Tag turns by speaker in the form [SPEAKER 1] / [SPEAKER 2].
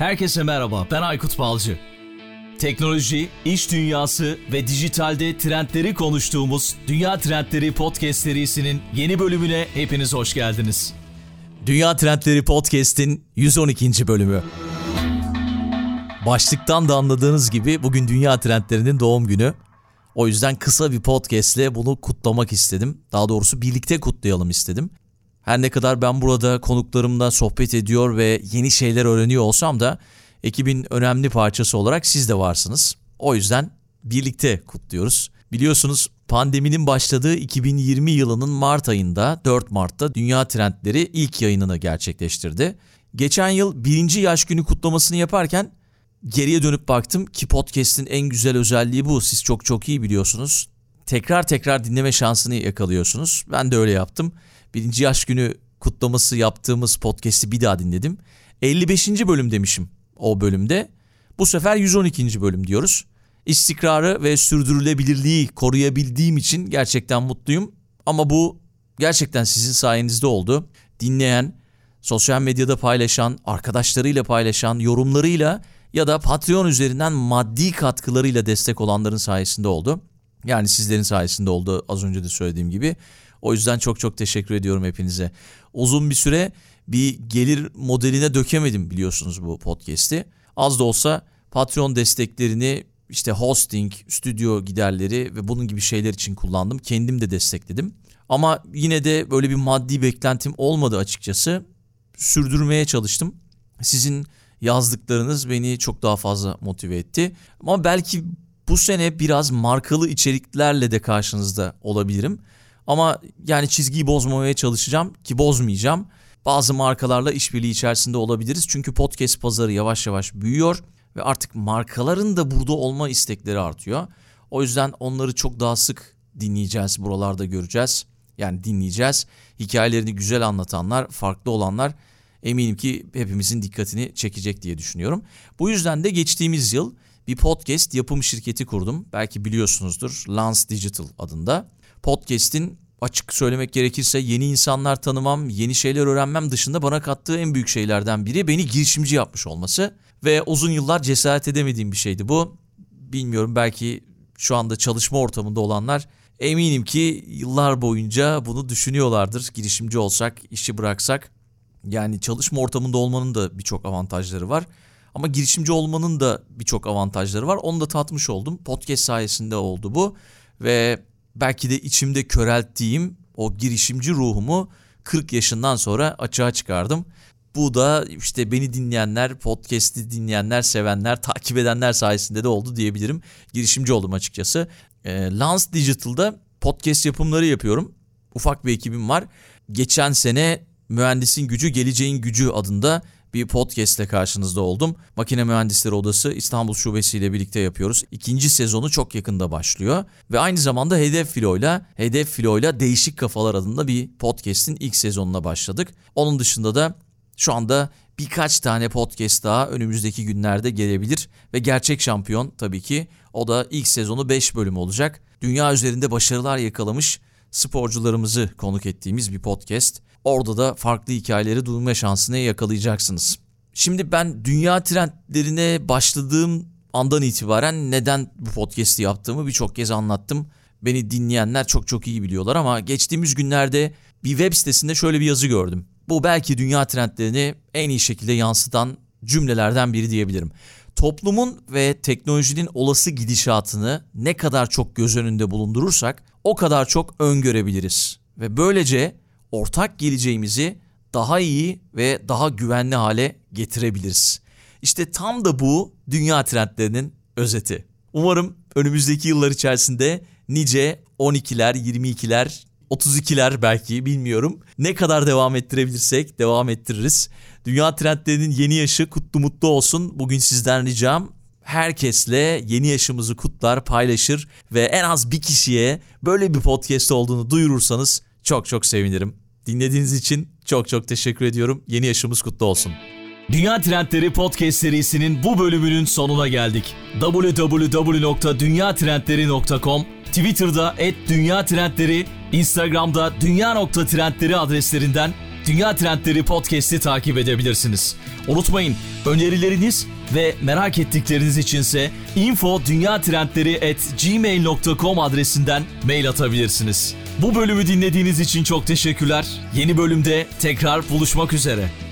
[SPEAKER 1] Herkese merhaba, ben Aykut Balcı. Teknoloji, iş dünyası ve dijitalde trendleri konuştuğumuz Dünya Trendleri Podcast serisinin yeni bölümüne hepiniz hoş geldiniz. Dünya Trendleri Podcast'in 112. bölümü. Başlıktan da anladığınız gibi bugün Dünya Trendleri'nin doğum günü. O yüzden kısa bir podcastle bunu kutlamak istedim. Daha doğrusu birlikte kutlayalım istedim. Her ne kadar ben burada konuklarımla sohbet ediyor ve yeni şeyler öğreniyor olsam da ekibin önemli parçası olarak siz de varsınız. O yüzden birlikte kutluyoruz. Biliyorsunuz pandeminin başladığı 2020 yılının Mart ayında 4 Mart'ta Dünya Trendleri ilk yayınını gerçekleştirdi. Geçen yıl birinci yaş günü kutlamasını yaparken geriye dönüp baktım ki podcast'in en güzel özelliği bu. Siz çok çok iyi biliyorsunuz. Tekrar tekrar dinleme şansını yakalıyorsunuz. Ben de öyle yaptım birinci yaş günü kutlaması yaptığımız podcast'i bir daha dinledim. 55. bölüm demişim o bölümde. Bu sefer 112. bölüm diyoruz. İstikrarı ve sürdürülebilirliği koruyabildiğim için gerçekten mutluyum. Ama bu gerçekten sizin sayenizde oldu. Dinleyen, sosyal medyada paylaşan, arkadaşlarıyla paylaşan, yorumlarıyla ya da Patreon üzerinden maddi katkılarıyla destek olanların sayesinde oldu. Yani sizlerin sayesinde oldu az önce de söylediğim gibi. O yüzden çok çok teşekkür ediyorum hepinize. Uzun bir süre bir gelir modeline dökemedim biliyorsunuz bu podcast'i. Az da olsa Patreon desteklerini işte hosting, stüdyo giderleri ve bunun gibi şeyler için kullandım. Kendim de destekledim. Ama yine de böyle bir maddi beklentim olmadı açıkçası. Sürdürmeye çalıştım. Sizin yazdıklarınız beni çok daha fazla motive etti. Ama belki bu sene biraz markalı içeriklerle de karşınızda olabilirim. Ama yani çizgiyi bozmamaya çalışacağım ki bozmayacağım. Bazı markalarla işbirliği içerisinde olabiliriz. Çünkü podcast pazarı yavaş yavaş büyüyor ve artık markaların da burada olma istekleri artıyor. O yüzden onları çok daha sık dinleyeceğiz, buralarda göreceğiz. Yani dinleyeceğiz. Hikayelerini güzel anlatanlar, farklı olanlar eminim ki hepimizin dikkatini çekecek diye düşünüyorum. Bu yüzden de geçtiğimiz yıl bir podcast yapım şirketi kurdum. Belki biliyorsunuzdur. Lance Digital adında podcast'in açık söylemek gerekirse yeni insanlar tanımam, yeni şeyler öğrenmem dışında bana kattığı en büyük şeylerden biri beni girişimci yapmış olması ve uzun yıllar cesaret edemediğim bir şeydi bu. Bilmiyorum belki şu anda çalışma ortamında olanlar eminim ki yıllar boyunca bunu düşünüyorlardır. Girişimci olsak, işi bıraksak yani çalışma ortamında olmanın da birçok avantajları var. Ama girişimci olmanın da birçok avantajları var. Onu da tatmış oldum. Podcast sayesinde oldu bu. Ve belki de içimde körelttiğim o girişimci ruhumu 40 yaşından sonra açığa çıkardım. Bu da işte beni dinleyenler, podcast'i dinleyenler, sevenler, takip edenler sayesinde de oldu diyebilirim. Girişimci oldum açıkçası. E, Lance Digital'da podcast yapımları yapıyorum. Ufak bir ekibim var. Geçen sene Mühendisin Gücü, Geleceğin Gücü adında bir podcast karşınızda oldum. Makine Mühendisleri Odası İstanbul Şubesi ile birlikte yapıyoruz. İkinci sezonu çok yakında başlıyor ve aynı zamanda Hedef Filo'yla Hedef Filo'yla Değişik Kafalar adında bir podcast'in ilk sezonuna başladık. Onun dışında da şu anda birkaç tane podcast daha önümüzdeki günlerde gelebilir ve gerçek şampiyon tabii ki o da ilk sezonu 5 bölüm olacak. Dünya üzerinde başarılar yakalamış sporcularımızı konuk ettiğimiz bir podcast. Orada da farklı hikayeleri duyma şansını yakalayacaksınız. Şimdi ben dünya trendlerine başladığım andan itibaren neden bu podcast'i yaptığımı birçok kez anlattım. Beni dinleyenler çok çok iyi biliyorlar ama geçtiğimiz günlerde bir web sitesinde şöyle bir yazı gördüm. Bu belki dünya trendlerini en iyi şekilde yansıtan cümlelerden biri diyebilirim. Toplumun ve teknolojinin olası gidişatını ne kadar çok göz önünde bulundurursak o kadar çok öngörebiliriz ve böylece ortak geleceğimizi daha iyi ve daha güvenli hale getirebiliriz. İşte tam da bu dünya trendlerinin özeti. Umarım önümüzdeki yıllar içerisinde nice 12'ler, 22'ler, 32'ler belki bilmiyorum. Ne kadar devam ettirebilirsek devam ettiririz. Dünya trendlerinin yeni yaşı kutlu mutlu olsun. Bugün sizden ricam herkesle yeni yaşımızı kutlar, paylaşır ve en az bir kişiye böyle bir podcast olduğunu duyurursanız çok çok sevinirim. Dinlediğiniz için çok çok teşekkür ediyorum. Yeni yaşımız kutlu olsun. Dünya Trendleri Podcast serisinin bu bölümünün sonuna geldik. www.dünyatrendleri.com Twitter'da et Dünya Trendleri, Instagram'da dünya.trendleri adreslerinden Dünya Trendleri Podcast'i takip edebilirsiniz. Unutmayın önerileriniz ve merak ettikleriniz içinse info dünyatrendleri at gmail.com adresinden mail atabilirsiniz. Bu bölümü dinlediğiniz için çok teşekkürler. Yeni bölümde tekrar buluşmak üzere.